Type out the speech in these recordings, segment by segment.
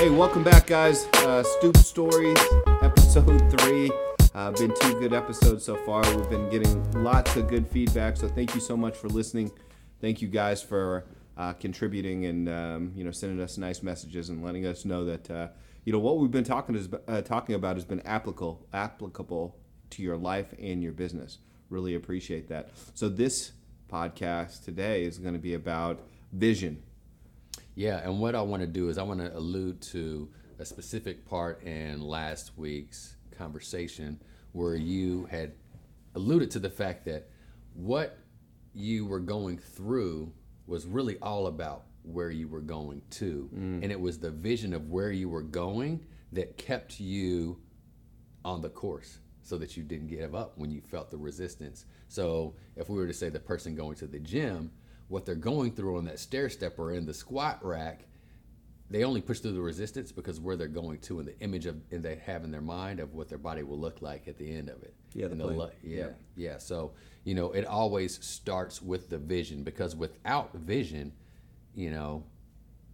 Hey, welcome back, guys. Uh, Stoop Stories, episode three. Uh, been two good episodes so far. We've been getting lots of good feedback, so thank you so much for listening. Thank you guys for uh, contributing and um, you know sending us nice messages and letting us know that uh, you know what we've been talking is uh, talking about has been applicable applicable to your life and your business. Really appreciate that. So this podcast today is going to be about vision. Yeah, and what I want to do is I want to allude to a specific part in last week's conversation where you had alluded to the fact that what you were going through was really all about where you were going to. Mm. And it was the vision of where you were going that kept you on the course so that you didn't give up when you felt the resistance. So if we were to say the person going to the gym, what they're going through on that stair step or in the squat rack, they only push through the resistance because where they're going to and the image of and they have in their mind of what their body will look like at the end of it. Yeah, the lo- yeah, Yeah. yeah. So you know, it always starts with the vision because without vision, you know,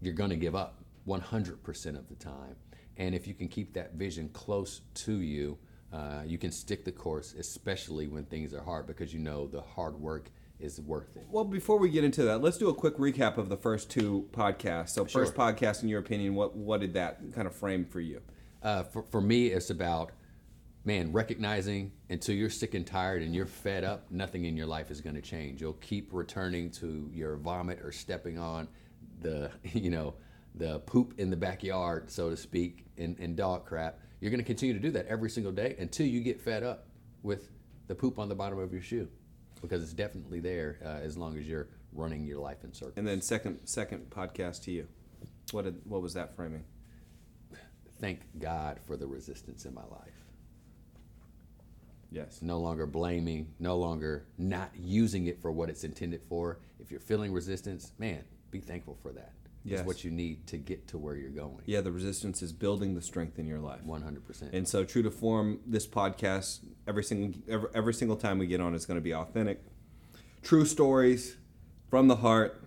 you're going to give up 100% of the time. And if you can keep that vision close to you, uh, you can stick the course, especially when things are hard, because you know the hard work is worth it. Well, before we get into that, let's do a quick recap of the first two podcasts. So, first podcast, in your opinion, what what did that kind of frame for you? Uh, for, for me, it's about, man, recognizing until you're sick and tired and you're fed up, nothing in your life is going to change. You'll keep returning to your vomit or stepping on the, you know, the poop in the backyard, so to speak, and, in dog crap. You're going to continue to do that every single day until you get fed up with the poop on the bottom of your shoe because it's definitely there uh, as long as you're running your life in circles. And then second second podcast to you, what did what was that framing? Thank God for the resistance in my life. Yes. no longer blaming, no longer not using it for what it's intended for. If you're feeling resistance, man, be thankful for that. Yes. It's what you need to get to where you're going. Yeah, the resistance is building the strength in your life. 100%. And so, true to form, this podcast every single every, every single time we get on is going to be authentic, true stories from the heart,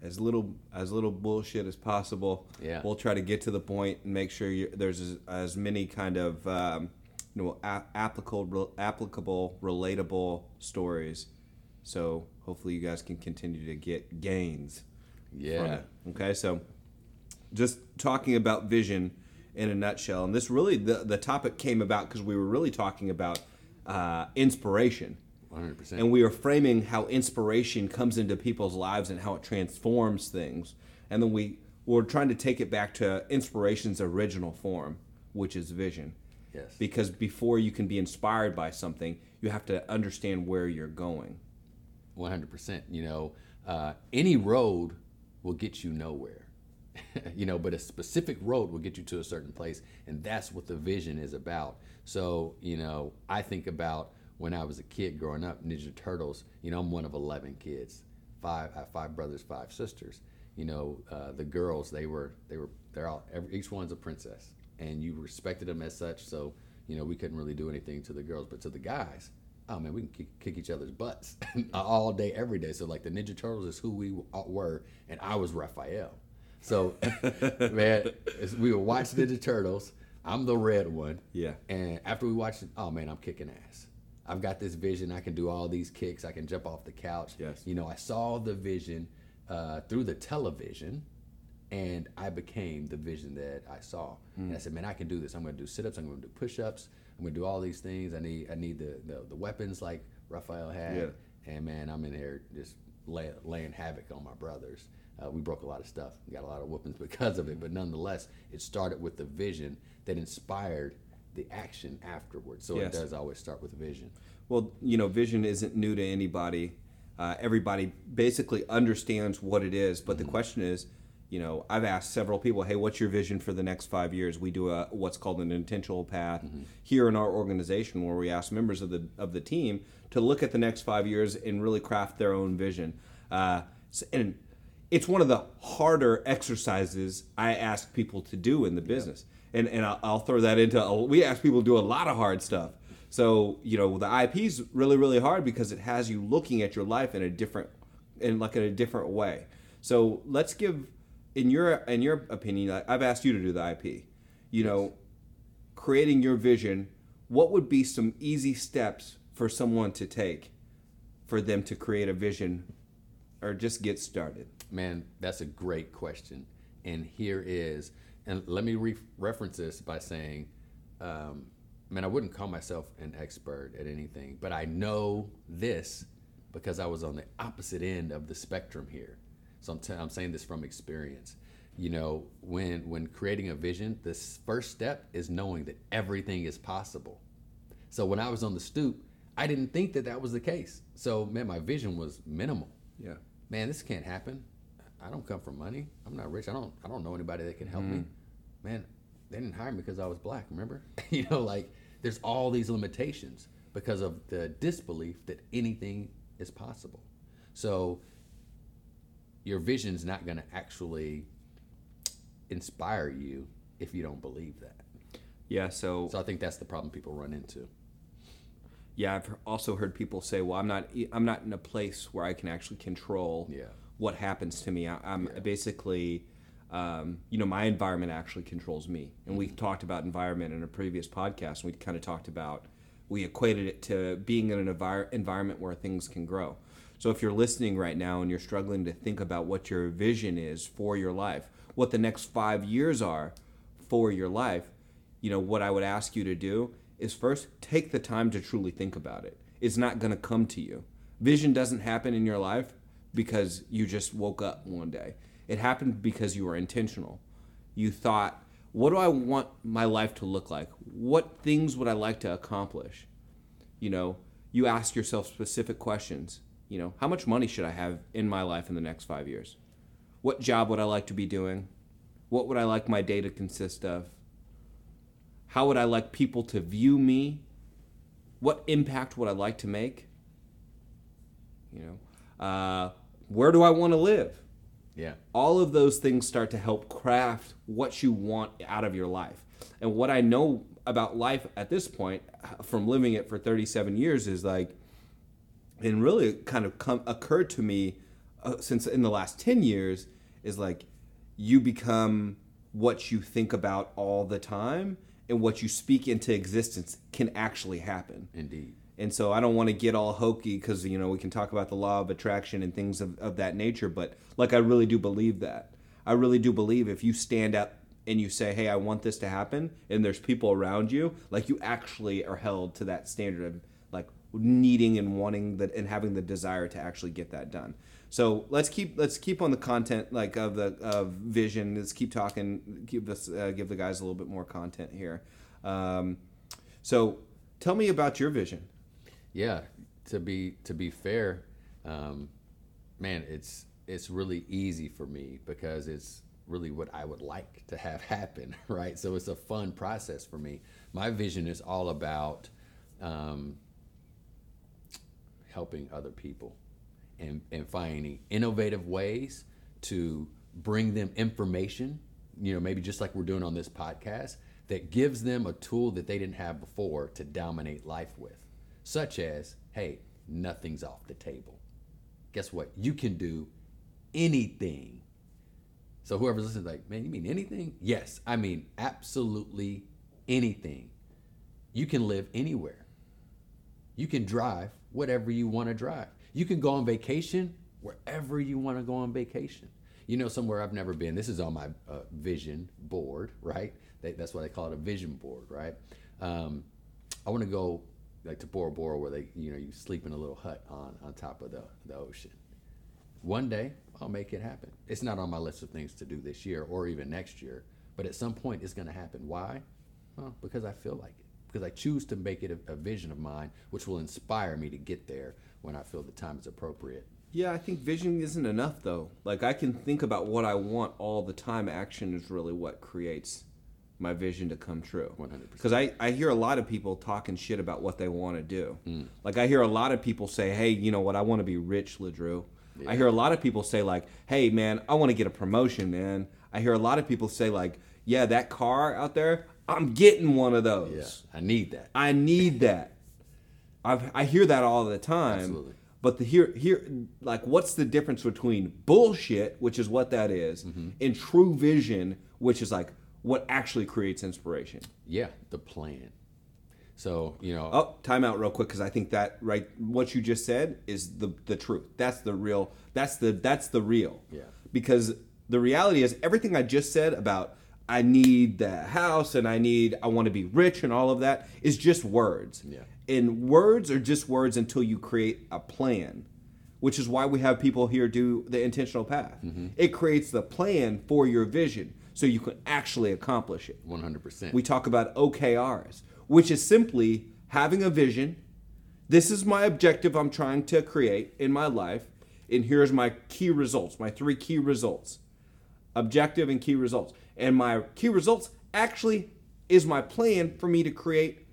as little as little bullshit as possible. Yeah. we'll try to get to the point and make sure you, there's as, as many kind of um, you know a- applicable applicable relatable stories. So hopefully you guys can continue to get gains yeah. Okay, so just talking about vision in a nutshell, and this really the the topic came about because we were really talking about uh, inspiration, 100%. and we were framing how inspiration comes into people's lives and how it transforms things, and then we were trying to take it back to inspiration's original form, which is vision. Yes. Because before you can be inspired by something, you have to understand where you're going. 100%. You know, uh, any road will get you nowhere. you know, but a specific road will get you to a certain place, and that's what the vision is about. So, you know, I think about when I was a kid growing up, Ninja Turtles. You know, I'm one of 11 kids. Five, five brothers, five sisters. You know, uh, the girls, they were, they were, they're all, every, each one's a princess, and you respected them as such. So, you know, we couldn't really do anything to the girls, but to the guys, oh man, we can kick, kick each other's butts all day, every day. So like the Ninja Turtles is who we were, and I was Raphael. So man, we would watch Ninja Turtles. I'm the red one. Yeah. And after we watched it, oh man, I'm kicking ass. I've got this vision. I can do all these kicks. I can jump off the couch. Yes. You know, I saw the vision uh, through the television, and I became the vision that I saw. And I said, man, I can do this. I'm going to do sit-ups. I'm going to do push-ups. I'm to do all these things. I need I need the the, the weapons like Raphael had. Yeah. And man, I'm in here just lay, laying havoc on my brothers. Uh, we broke a lot of stuff. We got a lot of whoopings because of it. But nonetheless, it started with the vision that inspired the action afterwards. So Yes. it does always start with vision. Well, you know, vision isn't new to anybody. Uh, everybody basically understands what it is, but the question is, you know, I've asked several people, "Hey, what's your vision for the next five years?" We do a what's called an intentional path here in our organization, where we ask members of the of the team to look at the next five years and really craft their own vision. Uh, and it's one of the harder exercises I ask people to do in the business. And and I'll, I'll throw that into we ask people to do a lot of hard stuff. So you know the IP is really really hard because it has you looking at your life in a different in like in a different way. So let's give in your in your opinion, I've asked you to do the IP. You know, creating your vision, what would be some easy steps for someone to take for them to create a vision or just get started? Man, that's a great question. And here is, and let me re- reference this by saying, um, man, I wouldn't call myself an expert at anything, but I know this because I was on the opposite end of the spectrum here. So I'm, t- I'm saying this from experience. You know, when when creating a vision, the first step is knowing that everything is possible. So when I was on the stoop, I didn't think that that was the case. So man, my vision was minimal Yeah. man, this can't happen. I don't come from money. I'm not rich. I don't I don't know anybody that can help me. Mm-hmm. Man, they didn't hire me because I was black, remember? you know, like there's all these limitations because of the disbelief that anything is possible. So your vision's not going to actually inspire you if you don't believe that. Yeah, so So I think that's the problem people run into. yeah, I've also heard people say, "Well, I'm not I'm not in a place where I can actually control Yeah. what happens to me. I, I'm basically, um, you know, my environment actually controls me." And we talked about environment in a previous podcast. And we kind of talked about we equated it to being in an envir- environment where things can grow. So if you're listening right now and you're struggling to think about what your vision is for your life, what the next five years are for your life, you know, what I would ask you to do is first take the time to truly think about it. It's not going to come to you. Vision doesn't happen in your life because you just woke up one day. It happened because you were intentional. You thought, what do I want my life to look like? What things would I like to accomplish? You know, you ask yourself specific questions. You know, how much money should I have in my life in the next five years? What job would I like to be doing? What would I like my day to consist of? How would I like people to view me? What impact would I like to make? You know, uh, where do I want to live? Yeah. all of those things start to help craft what you want out of your life. And what I know about life at this point, from living it for 37 years, is like, and really kind of come, occurred to me uh, since in the last 10 years, is like, you become what you think about all the time, and what you speak into existence can actually happen. Indeed. And so I don't want to get all hokey because you know we can talk about the law of attraction and things of, of that nature, but like I really do believe that. I really do believe if you stand up and you say, "Hey, I want this to happen," and there's people around you, like you actually are held to that standard of needing and wanting that and having the desire to actually get that done. So let's keep let's keep on the content like of the of vision. Let's keep talking. Give us uh, give the guys a little bit more content here. Um, so tell me about your vision. Yeah, to be to be fair, um, man, it's it's really easy for me because it's really what I would like to have happen, right? So it's a fun process for me. My vision is all about um, helping other people and, and finding innovative ways to bring them information, you know, maybe just like we're doing on this podcast, that gives them a tool that they didn't have before to dominate life with, such as, hey, nothing's off the table. Guess what? You can do anything. So whoever's listening, like, man, you mean anything? Yes, I mean absolutely anything. You can live anywhere. You can drive whatever you want to drive. You can go on vacation wherever you want to go on vacation. You know, somewhere I've never been. This is on my uh, vision board, right? They, that's why they call it a vision board, right? Um, I want to go like to Bora Bora, where they, you know, you sleep in a little hut on on top of the the ocean. One day I'll make it happen. It's not on my list of things to do this year or even next year, but at some point it's going to happen. Why? Well, because I feel like it. Because I choose to make it a, a vision of mine, which will inspire me to get there when I feel the time is appropriate. Yeah, I think vision isn't enough though. Like I can think about what I want all the time. Action is really what creates my vision to come true. 100%. Because I, I hear a lot of people talking shit about what they want to do. Mm. Like I hear a lot of people say, hey, you know what, I want to be rich, Ladrew. I hear a lot of people say like, hey man, I want to get a promotion, man. I hear a lot of people say like, yeah, that car out there, I'm getting one of those. Yeah, I need that. I need that. I've, I hear that all the time. Absolutely. But the here here like what's the difference between bullshit, which is what that is, mm-hmm. and true vision, which is like what actually creates inspiration. Yeah, the plan. So you know, Oh, time out real quick because I think that right what you just said is the the truth. That's the real. That's the that's the real. Yeah. Because the reality is everything I just said about I need the house and I need I want to be rich and all of that is just words. Yeah. And words are just words until you create a plan, which is why we have people here do the intentional path. Mm-hmm. It creates the plan for your vision so you can actually accomplish it. one hundred percent. We talk about OKRs, which is simply having a vision. This is my objective I'm trying to create in my life, and here's my key results, my three key results objective and key results. And my key results actually is my plan for me to create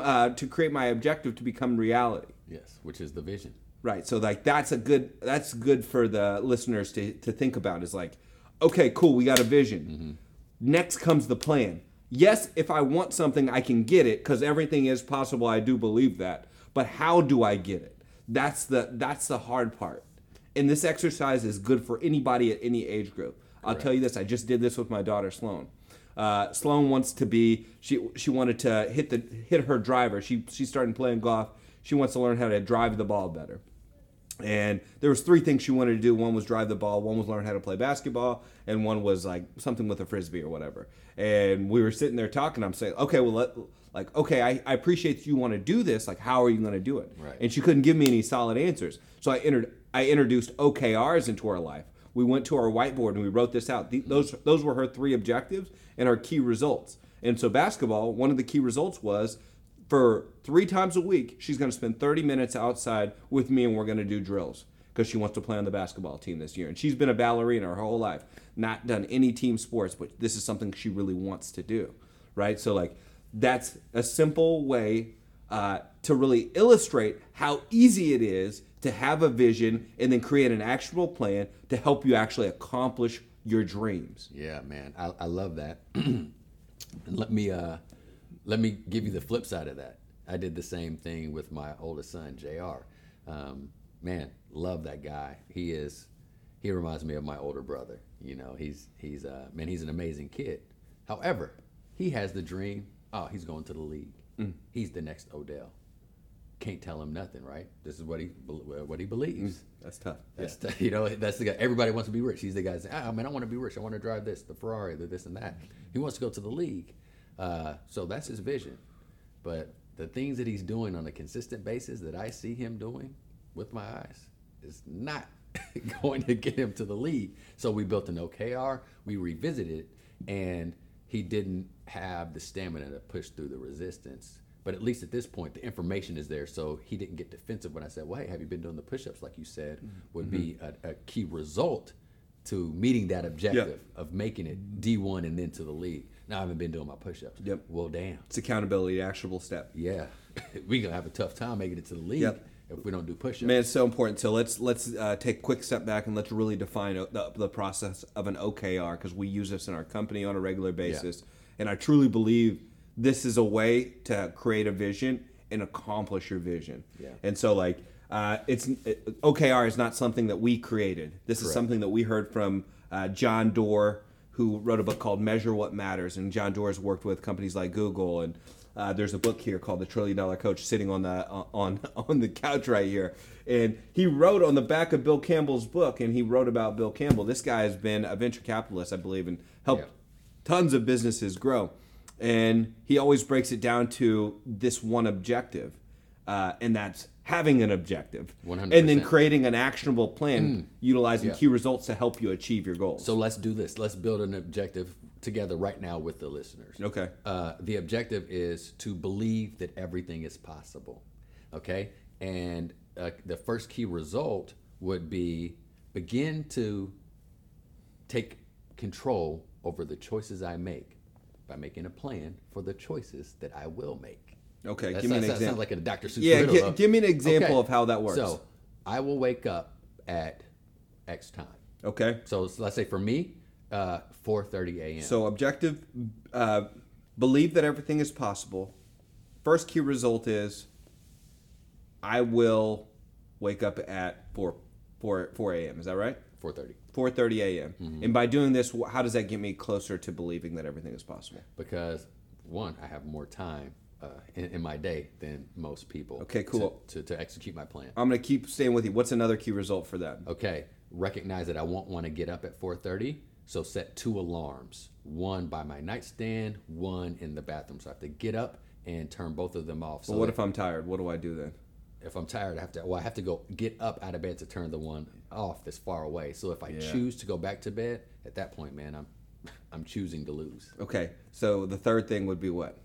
uh, to create my objective to become reality. Yes, which is the vision. Right. So like that's a good that's good for the listeners to, to think about is like, okay, cool, we got a vision. Next comes the plan. Yes, if I want something, I can get it because everything is possible. I do believe that. But how do I get it? That's the that's the hard part. And this exercise is good for anybody at any age group. I'll tell you this. I just did this with my daughter Sloan. Uh, Sloan wants to be. She she wanted to hit the hit her driver. She she's starting playing golf. She wants to learn how to drive the ball better. And there was three things she wanted to do. One was drive the ball, one was learn how to play basketball, and one was like something with a frisbee or whatever. And we were sitting there talking. I'm saying, okay, well, let, like, okay, I, I appreciate that you want to do this. Like, how are you going to do it? Right. And she couldn't give me any solid answers. So I entered, I introduced OKRs into our life. We went to our whiteboard and we wrote this out. Those those were her three objectives and our key results. And so basketball, one of the key results was for three times a week, she's going to spend 30 minutes outside with me and we're going to do drills because she wants to play on the basketball team this year. And she's been a ballerina her whole life, not done any team sports, but this is something she really wants to do, right? So, like, that's a simple way uh, to really illustrate how easy it is to have a vision and then create an actionable plan to help you actually accomplish your dreams. Yeah, man, I, I love that. let me uh, let me give you the flip side of that. I did the same thing with my oldest son, Jr. Um, man, love that guy. He is. He reminds me of my older brother. You know, he's he's uh, man, he's an amazing kid. However, he has the dream. Oh, he's going to the league. He's the next Odell. Can't tell him nothing, right? This is what he what he believes. That's tough. That's the, you know that's the guy. Everybody wants to be rich. He's the guy saying, "Ah, man, I want to be rich. I want to drive this, the Ferrari, the this and that." He wants to go to the league. Uh, so that's his vision. But the things that he's doing on a consistent basis that I see him doing with my eyes is not going to get him to the league. So we built an OKR. We revisited it, and he didn't have the stamina to push through the resistance. But at least at this point, the information is there, so he didn't get defensive when I said, "Well, hey, have you been doing the push-ups?" Like you said, mm-hmm. would be mm-hmm. a, a key result to meeting that objective of making it D1 and then to the league. Now I haven't been doing my push-ups. Yep. Well, damn. It's accountability, actionable step. Yeah, We're gonna have a tough time making it to the league Yep. if we don't do push-ups. Man, it's so important. So let's let's uh, take a quick step back and let's really define o- the, the process of an OKR because we use this in our company on a regular basis, and I truly believe this is a way to create a vision and accomplish your vision. Yeah. And so like uh, it's it, OKR is not something that we created. This is something that we heard from uh, John Doerr, who wrote a book called Measure What Matters, and John Doerr has worked with companies like Google and. Uh, there's a book here called The Trillion Dollar Coach, sitting on the on on the couch right here, and he wrote on the back of Bill Campbell's book, and he wrote about Bill Campbell. This guy has been a venture capitalist, I believe, and helped Yeah. tons of businesses grow. And he always breaks it down to this one objective, uh, and that's having an objective, 100%. and then creating an actionable plan, utilizing Yeah. key results to help you achieve your goals. So let's do this. Let's build an objective together right now with the listeners. Okay. Uh, the objective is to believe that everything is possible. Okay. And uh, the first key result would be begin to take control over the choices I make by making a plan for the choices that I will make. okay, That give me an example. sounds like a Dr. Seuss Yeah, though. give me an example Okay. of how that works. So I will wake up at X time. okay. So let's say for me, uh, 4:30 a.m. So objective, uh, believe that everything is possible. First key result is, I will wake up at 4 4 4 a.m. Is that right? 4:30 4:30 a.m. Mm-hmm. And by doing this, how does that get me closer to believing that everything is possible? because one, I have more time uh, in, in my day than most people. Okay, cool. To, to, to execute my plan. I'm going to keep staying with you. What's another key result for that? Okay, recognize that I won't want to get up at 4:30, so set two alarms. One by my nightstand, one in the bathroom. So I have to get up and turn both of them off. So Well, what that if I'm tired? What do I do then? If I'm tired, I have to. Well, I have to go get up out of bed to turn the one off that's far away. So if I Yeah. choose to go back to bed, at that point, man, I'm I'm choosing to lose. Okay, so the third thing would be what?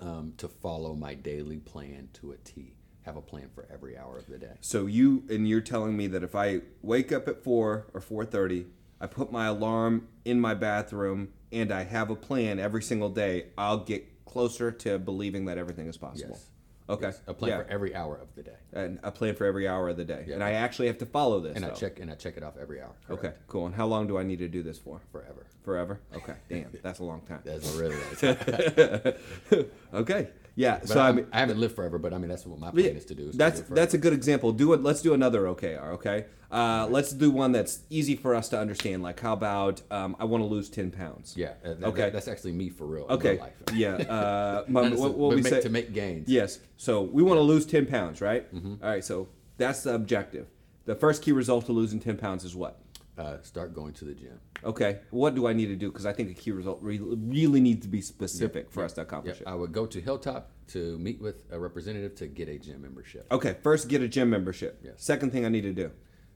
Um, to follow my daily plan to a T. Have a plan for every hour of the day. So you and you're telling me that if I wake up at four or four thirty, I put my alarm in my bathroom, and I have a plan every single day, I'll get closer to believing that everything is possible. Yes. Okay. A plan yeah. for every hour of the day. and a plan for every hour of the day, Yeah. and I actually have to follow this. And I check and I check it off every hour. Okay, cool. And how long do I need to do this for? Forever. Forever? Okay, damn, that's a long time. That's a really long time. okay, yeah. But so I I'm- mean, I haven't lived forever, but I mean that's what my plan Yeah, is to do. is that's live that's a good example. Do it. Let's do another OKR. Okay. Uh, let's do one that's easy for us to understand. Like, how about um, I want to lose ten pounds? yeah. that- Okay. that- that's actually me for real. in Okay. Yeah. Uh, my- what, what we make- say? to make gains. Yes. So we want to lose ten pounds, right? Mm-hmm. All right. So that's the objective. The first key result to losing ten pounds is what? Uh, start going to the gym. Okay. What do I need to do? Because I think a key result re- really needs to be specific for us to accomplish Yeah, it. I would go to Hilltop to meet with a representative to get a gym membership. Okay. First, get a gym membership. Yes. Second thing I need to do.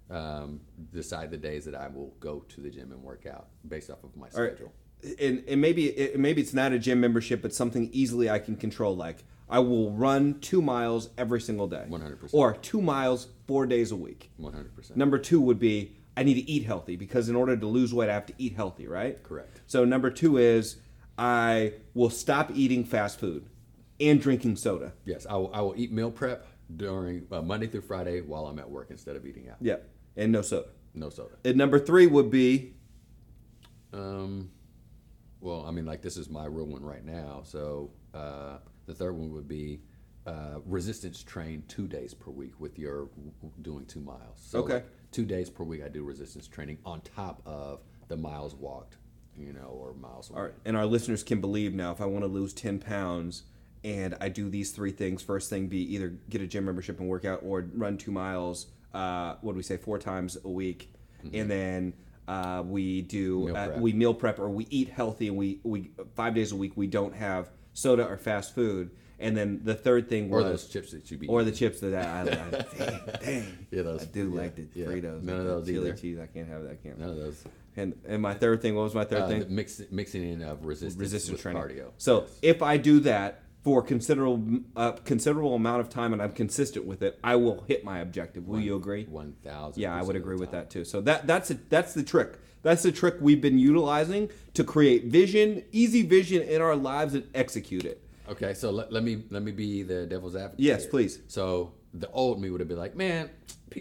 Um, decide the days that I will go to the gym and work out based off of my All right. schedule. and, and maybe it, maybe it's not a gym membership, but something easily I can control. Like I will run two miles every single day, 100%. or two miles four days a week. One hundred percent. Number two would be I need to eat healthy because in order to lose weight, I have to eat healthy, right? Correct. So number two is I will stop eating fast food and drinking soda. Yes, I will, I will eat meal prep during uh, Monday through Friday while I'm at work instead of eating out. Yep, and no soda. No soda. And number three would be Um, well, I mean, like this is my real one right now. So uh, the third one would be uh, resistance train two days per week with your doing two miles. So Okay. like, two days per week, I do resistance training on top of the miles walked, you know, or miles. All right, and our listeners can believe now if I want to lose 10 pounds and I do these three things, first thing be either get a gym membership and work out or run two miles, uh, what do we say, four times a week. And then uh, we do, Meal uh, we meal prep or we eat healthy and we, we, five days a week, we don't have soda or fast food. And then the third thing Or those chips that you be or the chips that I, I like. dang, dang. Yeah, those- I do yeah, like the yeah. Fritos. None of those chili either. cheese. I can't have that. I can't. none of those. And and my third thing, what was my third Uh, thing? mix, mixing in of resistance, resistance with training. cardio. So Yes. if I do that for considerable uh, considerable amount of time and I'm consistent with it, I will hit my objective. Will you agree? one thousand. Yeah, I would agree with that too. So that that's a, that's the trick. That's the trick we've been utilizing to create vision, easy vision in our lives and execute it. Okay, so let, let me let me be the devil's advocate. Yes, here. please. So the old me would have been like, man,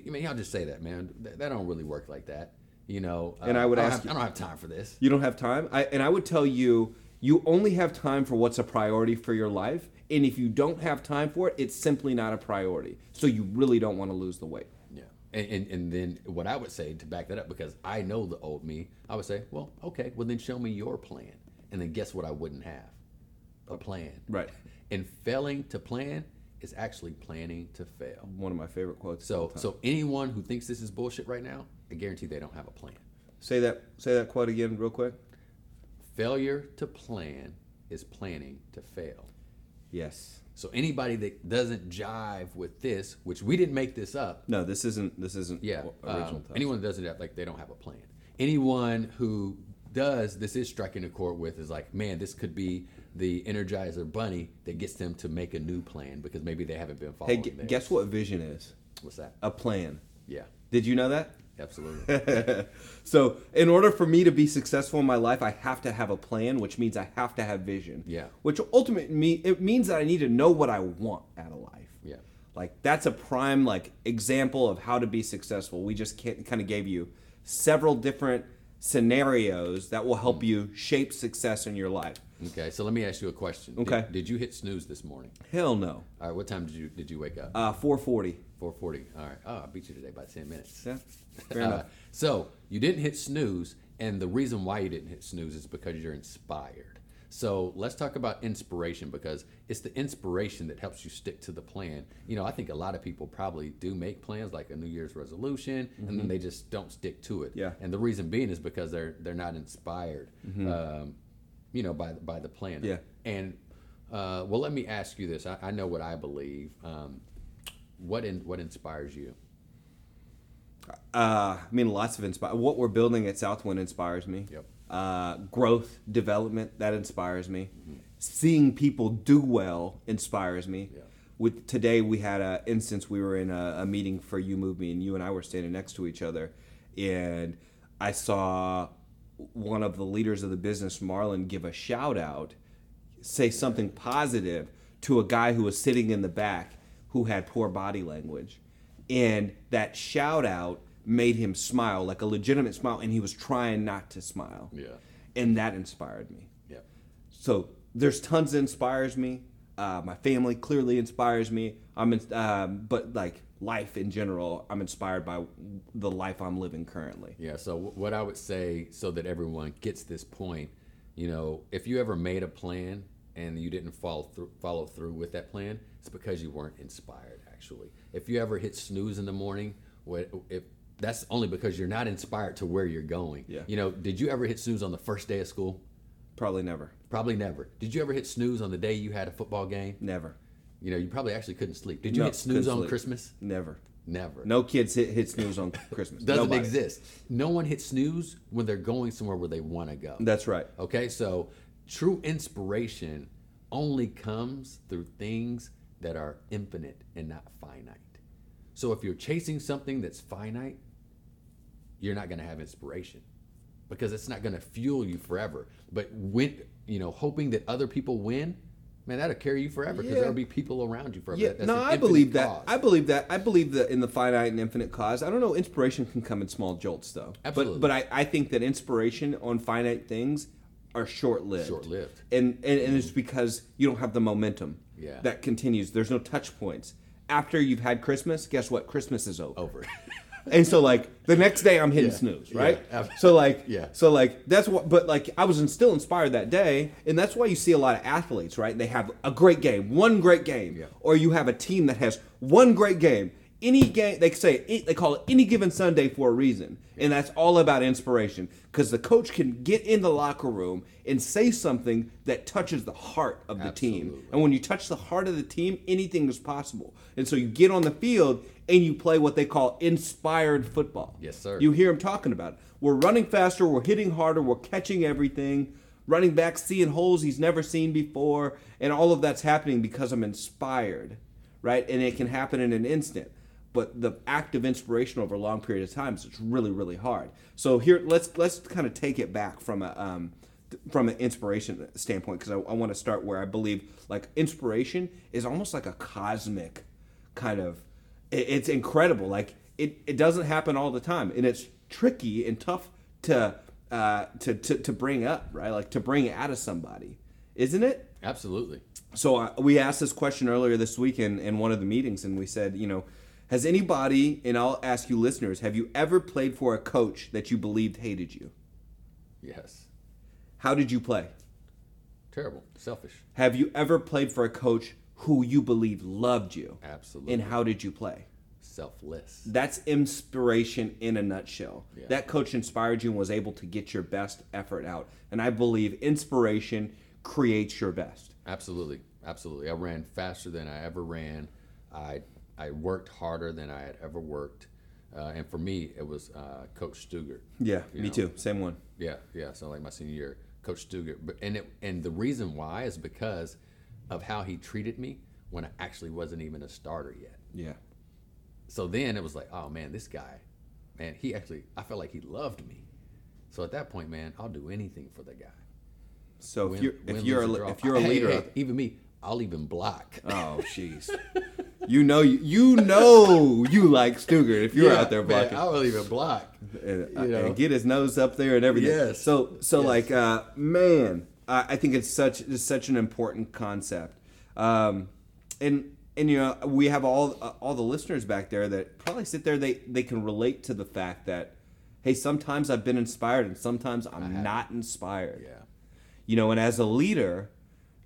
man, y'all just say that, man. That, that don't really work like that, you know. And uh, I would don't ask have- you- I don't have time for this. You don't have time, I, and I would tell you you only have time for what's a priority for your life. And if you don't have time for it, it's simply not a priority. So you really don't want to lose the weight. Yeah, and, and and then what I would say to back that up, because I know the old me, I would say, well, okay, well then show me your plan, and then guess what I wouldn't have, a plan. Right. And failing to plan is actually planning to fail. One of my favorite quotes. So so anyone who thinks this is bullshit right now, I guarantee they don't have a plan. say that say that quote again, real quick. Failure to plan is planning to fail. Yes. So anybody that doesn't jive with this, which we didn't make this up, No, this isn't. This isn't. yeah, Original. um, anyone that doesn't have like they don't have a plan. Anyone who does, this is striking a chord with is like, man, this could be the Energizer Bunny that gets them to make a new plan because maybe they haven't been following. gu- theirs. guess what vision is? What's that? A plan. Yeah, Did you know that? absolutely. So, in order for me to be successful in my life, I have to have a plan, which means I have to have vision. Yeah. Which ultimately me it means that I need to know what I want out of life. Yeah. Like that's a prime like example of how to be successful. We just kind of gave you several different scenarios that will help you shape success in your life. Okay, so let me ask you a question. Okay. Did, you hit snooze this morning? Hell no. All right. What time did you did you wake up? Uh, 440. Four forty. All right. Oh, I beat you today by ten minutes. Yeah, fair Uh, enough. so you didn't hit snooze, and the reason why you didn't hit snooze is because you're inspired. So let's talk about inspiration because it's the inspiration that helps you stick to the plan. You know, I think a lot of people probably do make plans like a New Year's resolution, and then they just don't stick to it. Mm-hmm. Yeah. And the reason being is because they're they're not inspired, um, you know, by by the plan. Mm-hmm. Yeah. And uh, well, let me ask you this. I, I know what I believe. Um, what in, what inspires you? Uh, I mean, lots of inspire. What we're building at Southwind inspires me. Yep. Uh, growth, development, that inspires me. Seeing people do well inspires me. Yeah. With today, we had a instance. We were in a, a meeting for You Move Me, and you and I were standing next to each other, and I saw one of the leaders of the business, Marlon, give a shout out, say something positive to a guy who was sitting in the back who had poor body language. And that shout out made him smile, like a legitimate smile, and he was trying not to smile. Yeah. And that inspired me. Yeah. So there's tons that inspires me. Uh, my family clearly inspires me. I'm, in, um, but like life in general, I'm inspired by the life I'm living currently. Yeah. So what I would say, so that everyone gets this point, you know, if you ever made a plan and you didn't follow through, follow through with that plan, it's because you weren't inspired. Actually, if you ever hit snooze in the morning, what if that's only because you're not inspired to where you're going. Yeah. You know, did you ever hit snooze on the first day of school? Probably never. Probably never. Did you ever hit snooze on the day you had a football game? Never. You know, you probably actually couldn't sleep. Did you No, hit snooze on sleep. Christmas? Never. Never. No kids hit, hit snooze on Christmas. Doesn't Nobody. exist. No one hits snooze when they're going somewhere where they want to go. That's right. Okay, so true inspiration only comes through things that are infinite and not finite. So if you're chasing something that's finite, you're not going to have inspiration because it's not going to fuel you forever. But when you know, hoping that other people win, man, that'll carry you forever because Yeah. there'll be people around you forever. Yeah, That's no, I believe that. cause. I believe that. I believe that in the finite and infinite cause. I don't know. Inspiration can come in small jolts, though. Absolutely. But but I, I think that inspiration on finite things are short lived. Short-lived. And, and and it's because you don't have the momentum. Yeah. That continues. There's no touch points. After you've had Christmas, guess what? Christmas is over. over. And so like the next day I'm hitting Yeah. snooze, right? Ab- So like Yeah. So like that's what but like I was still inspired that day and that's why you see a lot of athletes, right? They have a great game, one great game. Yeah. Or you have a team that has one great game. Any game they say they call it any given Sunday for a reason. And that's all about inspiration because the coach can get in the locker room and say something that touches the heart of the team. Absolutely. And when you touch the heart of the team, anything is possible. And so you get on the field and you play what they call inspired football. Yes, sir. You hear them talking about it. We're running faster, we're hitting harder, we're catching everything. Running back seeing holes he's never seen before, and all of that's happening because I'm inspired, right? And it can happen in an instant. But the act of inspiration over a long period of time is it's really, really hard. So here, let's let's kind of take it back from a um, from an inspiration standpoint because I, I want to start where I believe like inspiration is almost like a cosmic kind of it's incredible like it, it doesn't happen all the time and it's tricky and tough to uh to, to to bring up right like to bring out of somebody isn't it Absolutely. so uh, we asked this question earlier this week in, in one of the meetings and we said you know has anybody and i'll ask you listeners have you ever played for a coach that you believed hated you Yes. how did you play Terrible. Selfish. have you ever played for a coach who you believe loved you Absolutely. and how did you play Selfless. That's inspiration in a nutshell. Yeah. That coach inspired you and was able to get your best effort out. And I believe inspiration creates your best. Absolutely, absolutely. I ran faster than I ever ran. I I worked harder than I had ever worked, uh, and for me, it was uh, Coach Stugart. Yeah, me know. too. Same one. Yeah, yeah. So like my senior year, Coach Stugart. But and it and the reason why is because of how he treated me when I actually wasn't even a starter yet. Yeah. So then it was like, oh man, this guy, man, he actually I felt like he loved me. So at that point, man, I'll do anything for the guy. So if you're win, if you're a, lose, or li- draw. if you're a Hey, leader, hey, of- even me, I'll even block. oh jeez, you know you, know you like Stugart if you're Yeah, out there man, blocking. I will even block. and, you know. and get his nose up there and everything. Yes. So so Yes. like uh, man, I I think it's such it's such an important concept, um, and and you know we have all uh, all the listeners back there that probably sit there they they can relate to the fact that hey sometimes I've been inspired and sometimes I'm not inspired. Yeah. You know, and as a leader,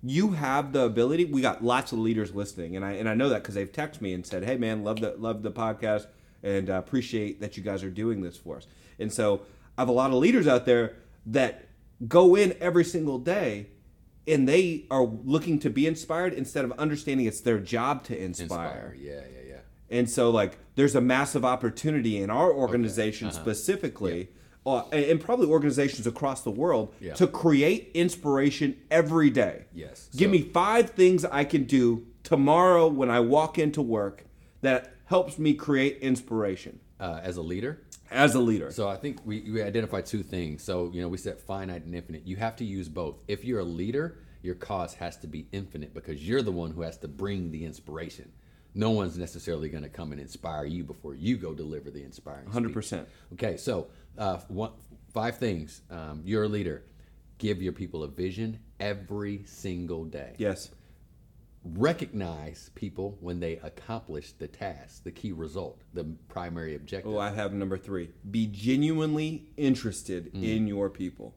you have the ability. We got lots of leaders listening, and I and I know that because they've texted me and said, "Hey, man, love the love the podcast, and uh, appreciate that you guys are doing this for us." And so I have a lot of leaders out there that go in every single day, and they are looking to be inspired instead of understanding it's their job to inspire. Inspire. Yeah, yeah, yeah. And so, like, there's a massive opportunity in our organization Uh-huh. specifically, uh, and probably organizations across the world, Yeah. to create inspiration every day. Yes. Give So- me five things I can do tomorrow when I walk into work that helps me create inspiration Uh, as a leader, as a leader. So I think we, we identified two things. So, you know, we said finite and infinite. You have to use both. If you're a leader, your cause has to be infinite because you're the one who has to bring the inspiration. No one's necessarily going to come and inspire you before you go deliver the inspiring. 100%. Okay, so uh, one, five things. Um, you're a leader. Give your people a vision every single day yes. Recognize people when they accomplish the task, the key result, the primary objective. Oh, I have number three. Be genuinely interested Mm. in your people.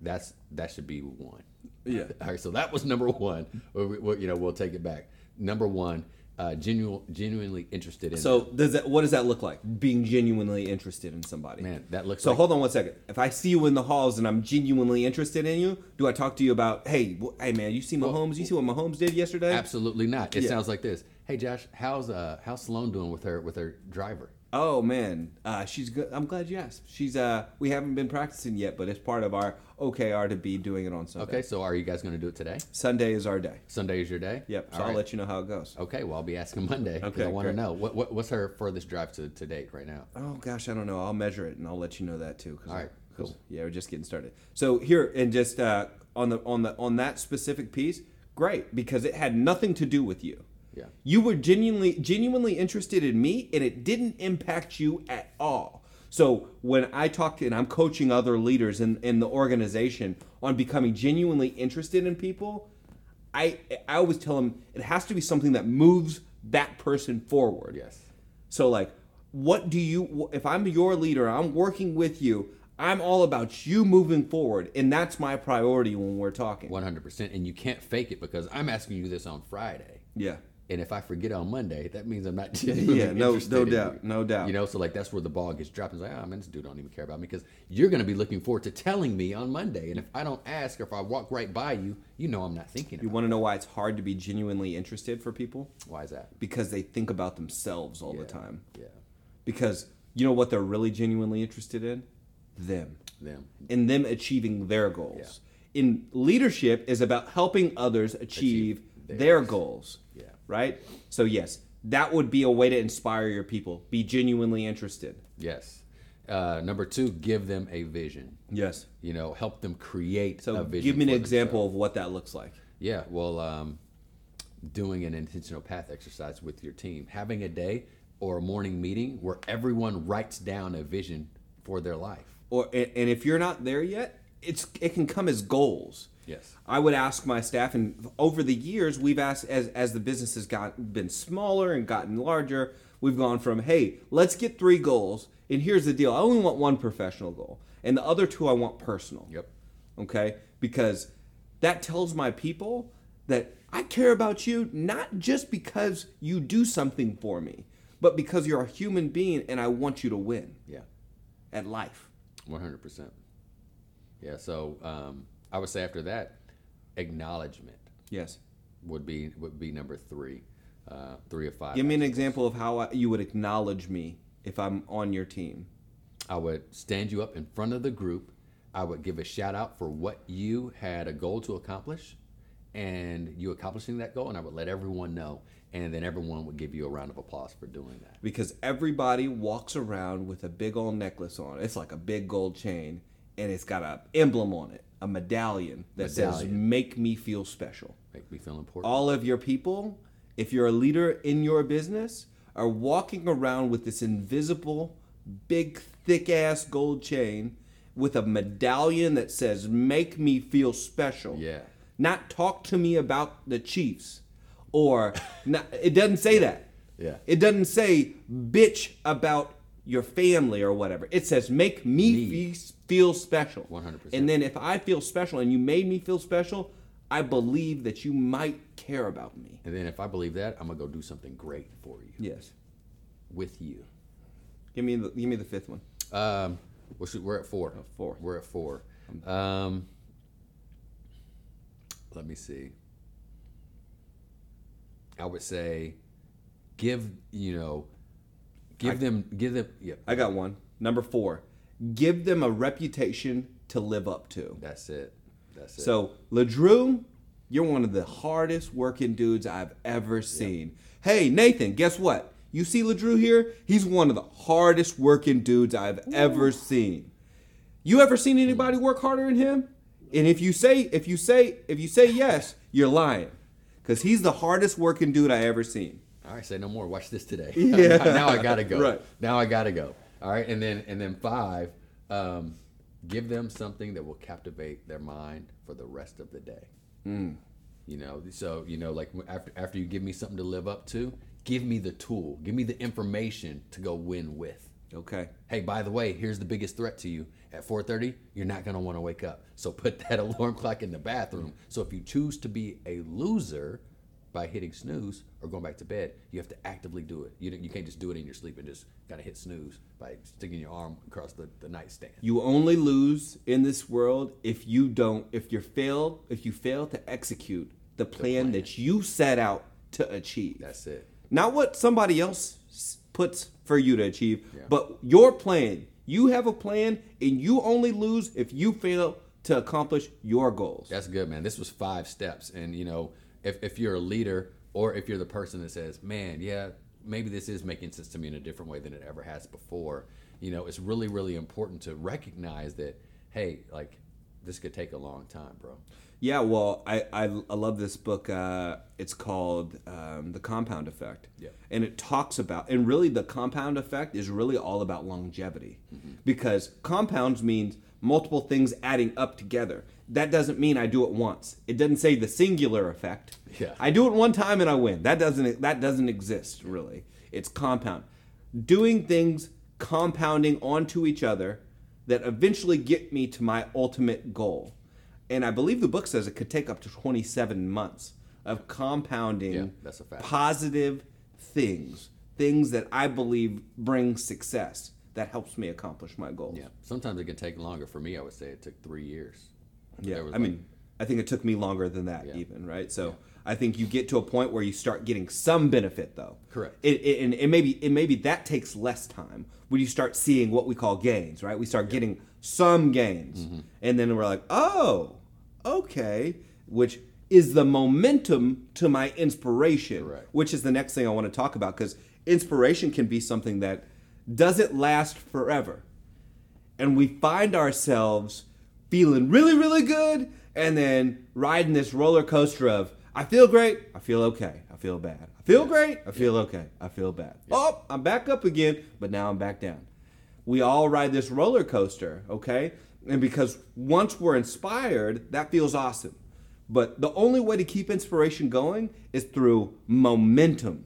That's that should be one. Yeah. All right, so that was number one. We- we- you know, we'll take it back. Number one, uh, genuine, genuinely interested in. So does that? What does that look like? Being genuinely interested in somebody. man, that looks So like hold on one second. If I see you in the halls and I'm genuinely interested in you, do I talk to you about, hey, wh- hey man, you see Mahomes? You see what Mahomes did yesterday? absolutely not. It Yeah. sounds like this. Hey, Josh, how's uh how's Sloan doing with her with her driver? Oh man, uh, she's good. I'm glad you asked. She's uh, we haven't been practicing yet, but it's part of our OKR to be doing it on Sunday. Okay, so are you guys going to do it today? Sunday is our day. Sunday is your day. Yep. So All I'll right. let you know how it goes. Okay, well I'll be asking Monday. 'cause Okay, I want to know what, what what's her furthest drive to, to date right now. Oh gosh, I don't know. I'll measure it and I'll let you know that too. All right, cool. Yeah, we're just getting started. So here and just uh, on the on the on that specific piece, great because it had nothing to do with you. Yeah. You were genuinely genuinely interested in me, and it didn't impact you at all. So when I talk to and I'm coaching other leaders in, in the organization on becoming genuinely interested in people, I I always tell them it has to be something that moves that person forward. Yes. So like, what do you? If I'm your leader, I'm working with you. I'm all about you moving forward, and that's my priority when we're talking. One hundred percent, and you can't fake it because I'm asking you this on Friday. Yeah. And if I forget on Monday, that means I'm not genuinely Yeah, no- no doubt, you. no doubt. You know, so like that's where the ball gets dropped. It's like, oh man, this dude don't even care about me because you're going to be looking forward to telling me on Monday. And if I don't ask or if I walk right by you, you know I'm not thinking You want to know why it's hard to be genuinely interested for people? Why is that? Because they think about themselves all Yeah. the time. Yeah, Because you know what they're really genuinely interested in? Them. them. In them achieving their goals. In leadership is about helping others achieve, Achieve their goals. Right? So yes, that would be a way to inspire your people. Be genuinely interested. Yes. Uh, number two, give them a vision. Yes. You know, help them create So a vision. give me an example themselves. of what that looks like. Yeah, well, um, doing an intentional path exercise with your team, having a day or a morning meeting where everyone writes down a vision for their life. Or and if you're not there yet, it's it can come as goals. Yes. I would ask my staff, and over the years, we've asked as as the business has got been smaller and gotten larger. We've gone from hey, let's get three goals, and here's the deal: I only want one professional goal, and the other two I want personal. Yep. Okay, because that tells my people that I care about you not just because you do something for me, but because you're a human being, and I want you to win Yeah. at life. One hundred percent. Yeah. So um, I would say after that, acknowledgement Yes. would be would be number three, uh, three of five. Give me an example of how I, you would acknowledge me if I'm on your team. I would stand you up in front of the group. I would give a shout out for what you had a goal to accomplish and you accomplishing that goal, and I would let everyone know. And then everyone would give you a round of applause for doing that. because everybody walks around with a big old necklace on. It's like a big gold chain, and it's got a emblem on it, a medallion that says "Make me feel special." Make me feel important. All of your people, if you're a leader in your business, are walking around with this invisible, big, thick ass gold chain, with a medallion that says "Make me feel special." Yeah. Not talk to me about the Chiefs, or not, it doesn't say that. Yeah. It doesn't say bitch about your family or whatever. It says make me, Me. fe- feel special. 100%. And then if I feel special and you made me feel special, I believe that you might care about me. And then if I believe that, I'm gonna go do something great for you Yes. with you. Give me the give me the fifth one. Um, we're, we're at four. Oh, four. We're at four. Um, let me see. I would say, give you know, give them, give them. Yeah, I got one. Number four. Give them a reputation to live up to. that's it. That's it. So, Ledrew, you're one of the hardest working dudes I've ever seen. Hey, Nathan, guess what? You see Ledrew here? He's one of the hardest working dudes I've ever seen. You ever seen hmm. anybody work harder than him? And if you say if you say if you say yes, you're lying. Cuz he's the hardest working dude I ever seen. All right, say no more. Watch this today. Yeah. now I gotta go. Right. Now I gotta go. All right, and then and then five, um, give them something that will captivate their mind for the rest of the day. You know, so you know, like after after you give me something to live up to, give me the tool, give me the information to go win with. Okay. Hey, by the way, here's the biggest threat to you. At 4:30, you're not going to want to wake up. So put that alarm clock in the bathroom. So if you choose to be a loser by hitting snooze or going back to bed, you have to actively do it. You, you can't just do it in your sleep and just kind of hit snooze by sticking your arm across the, the nightstand. You only lose in this world if you don't if you fail if you fail to execute the plan, plan. that you set out to achieve. That's it. Not what somebody else puts for you to achieve, Yeah. but your plan. You have a plan and you only lose if you fail to accomplish your goals. That's good, man. This was five steps. And, you know, if, if you're a leader or if you're the person that says, man, yeah, maybe this is making sense to me in a different way than it ever has before, you know, it's really, really important to recognize that, hey, like, this could take a long time, bro. Yeah, well, I, I, I love this book. Uh, it's called um, The Compound Effect. Yeah. And it talks about, and really the compound effect is really all about longevity. Because compounds means multiple things adding up together. That doesn't mean I do it once. It doesn't say the singular effect. Yeah. I do it one time and I win. That doesn't that doesn't exist really. It's compound. Doing things compounding onto each other that eventually get me to my ultimate goal. And I believe the book says it could take up to 27 months of compounding Yeah, that's a fact. positive things, things that I believe bring success that helps me accomplish my goals. Yeah. Sometimes it can take longer. For me, I would say it took three years. Yeah, I mean, I think it took me longer than that Yeah. even, right? So I think you get to a point where you start getting some benefit, though. Correct. It, it, and, and maybe and maybe that takes less time when you start seeing what we call gains, right? We start getting some gains, Mm-hmm. and then we're like, oh, okay, which is the momentum to my inspiration, Correct. which is the next thing I want to talk about because inspiration can be something that doesn't last forever and we find ourselves feeling really, really good, and then riding this roller coaster of I feel great, I feel okay, I feel bad, I feel great, I feel okay, I feel bad. Oh, I'm back up again, but now I'm back down. We all ride this roller coaster, okay? And because once we're inspired, that feels awesome. But the only way to keep inspiration going is through momentum.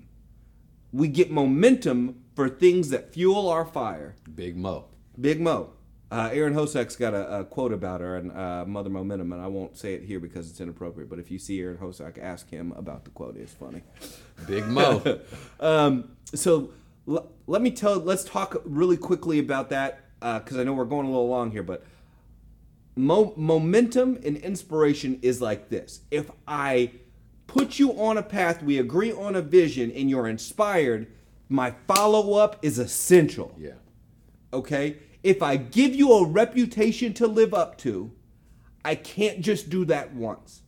We get momentum for things that fuel our fire. Big Mo. Big Mo. Uh, Aaron Hosek's got a, a quote about her and uh, Mother Momentum, and I won't say it here because it's inappropriate. But if you see Aaron Hosek, ask him about the quote. It's funny. Big Mo. Um, so l- let me tell. Let's talk really quickly about that because I know we're going a little long here. But mo- momentum and inspiration is like this. If I put you on a path, we agree on a vision, and you're inspired, my follow up is essential yeah. okay? If I give you a reputation to live up to, I can't just do that once.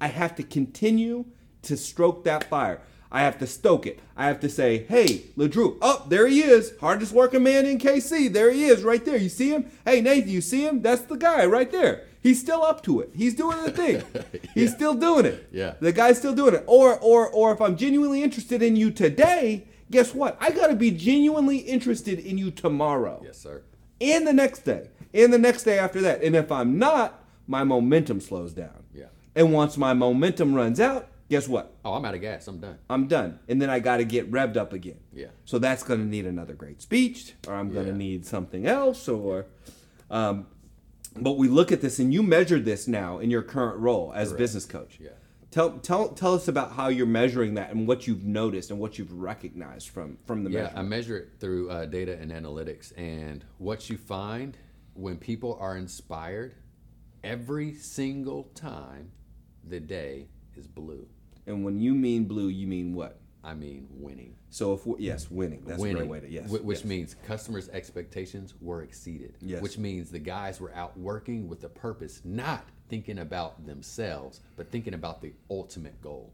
I have to continue to stroke that fire. I have to stoke it. I have to say, hey, LeDrew, oh, there he is. Hardest working man in KC. There he is, right there. You see him? Hey, Nathan, you see him? That's the guy right there. He's still up to it. He's doing the thing. He's still doing it. Yeah. The guy's still doing it. Or or or if I'm genuinely interested in you today, guess what? I gotta be genuinely interested in you tomorrow Yes, sir. And the next day and the next day after that. And if I'm not, my momentum slows down. Yeah. And once my momentum runs out, guess what? Oh, I'm out of gas. I'm done. I'm done. And then I got to get revved up again. Yeah. So that's going to need another great speech, or I'm going to Yeah. need something else, or. Um, but we look at this, and you measured this now in your current role as Correct. business coach. Yeah. Tell, tell, tell us about how you're measuring that and what you've noticed and what you've recognized from from the Yeah, I measure it through uh, data and analytics. And what you find when people are inspired, every single time the day is blue. And when you mean blue, you mean what? I mean, winning. So if we, yes, winning. That's winning, a great way to yes. which yes. means customers' expectations were exceeded. Yes. Which means the guys were out working with a purpose, not thinking about themselves, but thinking about the ultimate goal.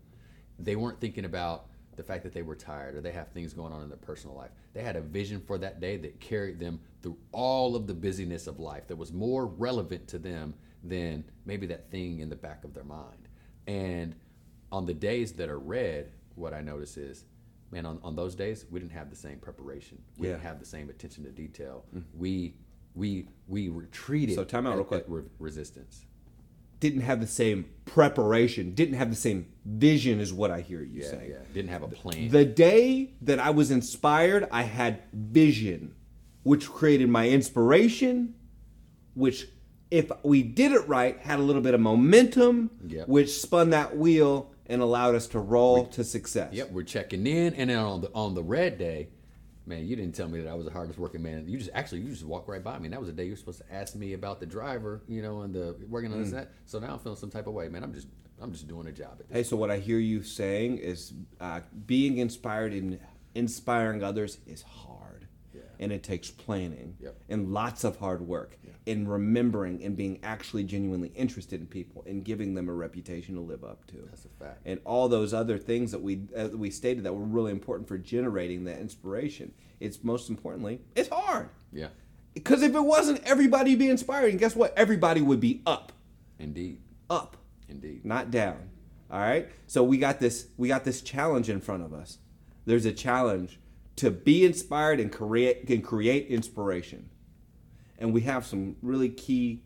They weren't thinking about the fact that they were tired or they have things going on in their personal life. They had a vision for that day that carried them through all of the busyness of life that was more relevant to them than maybe that thing in the back of their mind. And on the days that are red, what I notice is, man, on, on those days we didn't have the same preparation. We didn't have the same attention to detail. Mm. We we we retreated. So time out real quick. re- resistance. Didn't have the same preparation, didn't have the same vision, is what I hear you Yeah, saying. yeah. Didn't have a plan. The day that I was inspired, I had vision, which created my inspiration, which, if we did it right, had a little bit of momentum, Yep. which spun that wheel and allowed us to roll to success. Yep, we're checking in, and then on the on the red day, man, you didn't tell me that I was the hardest working man. You just actually you just walked right by me. And that was the day you were supposed to ask me about the driver, you know, and the working on Mm. this and that. So now I'm feeling some type of way, man. I'm just I'm just doing a job. Hey, so what I hear you saying is uh, being inspired and inspiring others is hard. Yeah. And it takes planning Yep. and lots of hard work in remembering and being actually genuinely interested in people and giving them a reputation to live up to. That's a fact. And all those other things that we uh, we stated that were really important for generating that inspiration. It's most importantly, it's hard. Yeah, Because if it wasn't, everybody be inspired. And guess what? Everybody would be up. indeed, Up indeed. not down. All right. So we got this. We got this challenge in front of us. There's a challenge to be inspired and create and create inspiration, and we have some really key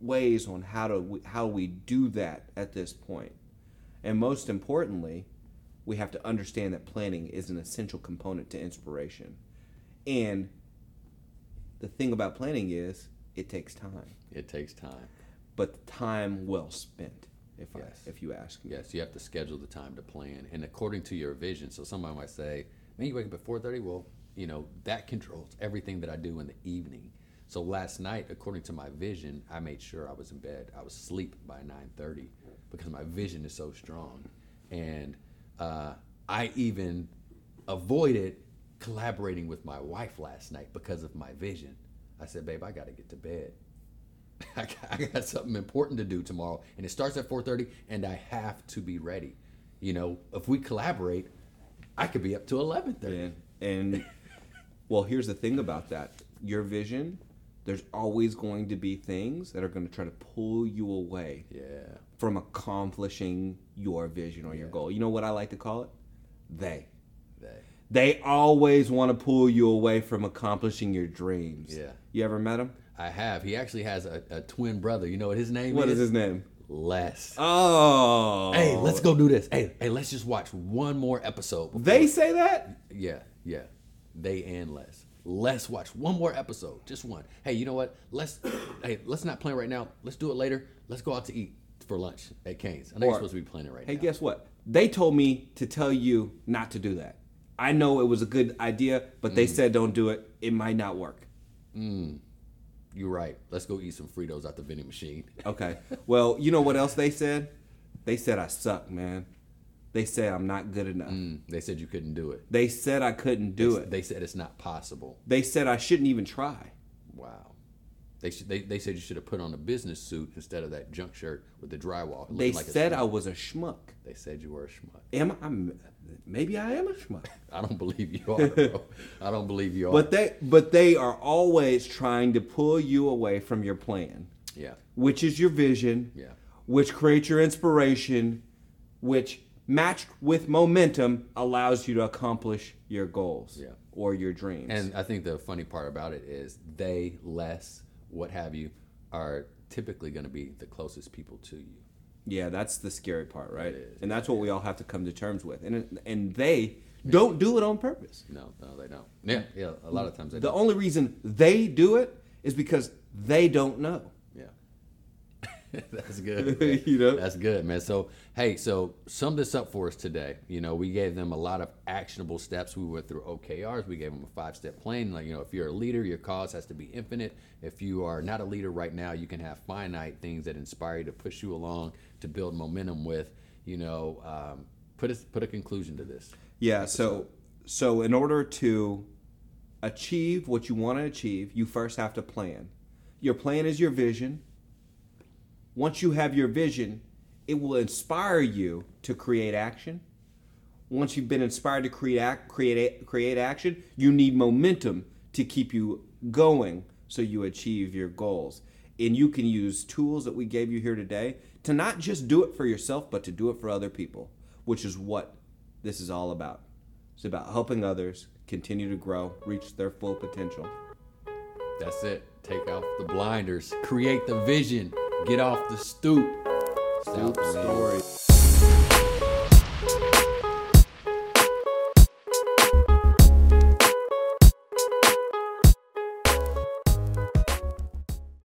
ways on how to how we do that at this point. And most importantly, we have to understand that planning is an essential component to inspiration. And the thing about planning is it takes time It takes time. but time well spent. If Yes. I, if you ask me, Yes, you have to schedule the time to plan, and according to your vision. So somebody might say, "Man, you wake up at 4:30." Well, you know that controls everything that I do in the evening. So last night, according to my vision, I made sure I was in bed. I was asleep by 9:30 because my vision is so strong, and uh, I even avoided collaborating with my wife last night because of my vision. I said, "Babe, I got to get to bed." I got, I got something important to do tomorrow, and it starts at 4:30, and I have to be ready. You know, if we collaborate, I could be up to 11:30. and, and well, here's the thing about that: your vision. There's always going to be things that are going to try to pull you away Yeah, from accomplishing your vision or your goal. You know what I like to call it? They. they. They always want to pull you away from accomplishing your dreams. Yeah. You ever met him? I have. He actually has a, a twin brother. You know what his name is? What is? is his name? Les. Oh. Hey, let's go do this. Hey, hey, let's just watch one more episode. before- They say that? Yeah, yeah. They and Les. Let's watch one more episode, just one. Hey, you know what? Let's hey, let's not plan right now. Let's do it later. Let's go out to eat for lunch at Cane's. I know Or- you're supposed to be planning right Hey, now. guess what? They told me to tell you not to do that. I know it was a good idea, but Mm. they said don't do it. It might not work. You're right. Let's go eat some Fritos out the vending machine. Okay. well, you know what else they said? They said I suck, man. They said I'm not good enough. Mm, they said you couldn't do it. They said I couldn't do it. They said it's not possible. They said I shouldn't even try. Wow. They, they, they said you should have put on a business suit instead of that junk shirt with the drywall. They like said. I was a schmuck. They said you were a schmuck. Am I? I'm, maybe I am a schmuck. I don't believe you are, bro. I don't believe you are. But they, but they are always trying to pull you away from your plan. yeah, which is your vision, Yeah. which creates your inspiration, which matched with momentum allows you to accomplish your goals Yeah. or your dreams. And I think the funny part about it is they less what have you, are typically going to be the closest people to you. Yeah, that's the scary part, right? And that's what we all have to come to terms with. And and they don't do it on purpose. No, no, they don't. Yeah, yeah. A lot of times they The don't. only reason they do it is because they don't know. That's good. You know? That's good, man. So, hey, so sum this up for us today. You know, we gave them a lot of actionable steps. We went through OKRs. We gave them a five step plan. Like, you know, if you're a leader, your cause has to be infinite. If you are not a leader right now, you can have finite things that inspire you to push you along, to build momentum with. You know, um, put a, put a conclusion to this. Yeah, so so in order to achieve what you want to achieve, you first have to plan. Your plan is your vision. Once you have your vision, it will inspire you to create action. Once you've been inspired to create act, create create action, you need momentum to keep you going so you achieve your goals. And you can use tools that we gave you here today to not just do it for yourself, but to do it for other people, which is what this is all about. It's about helping others continue to grow, reach their full potential. That's it. Take off the blinders, create the vision, get off the stoop. South Story.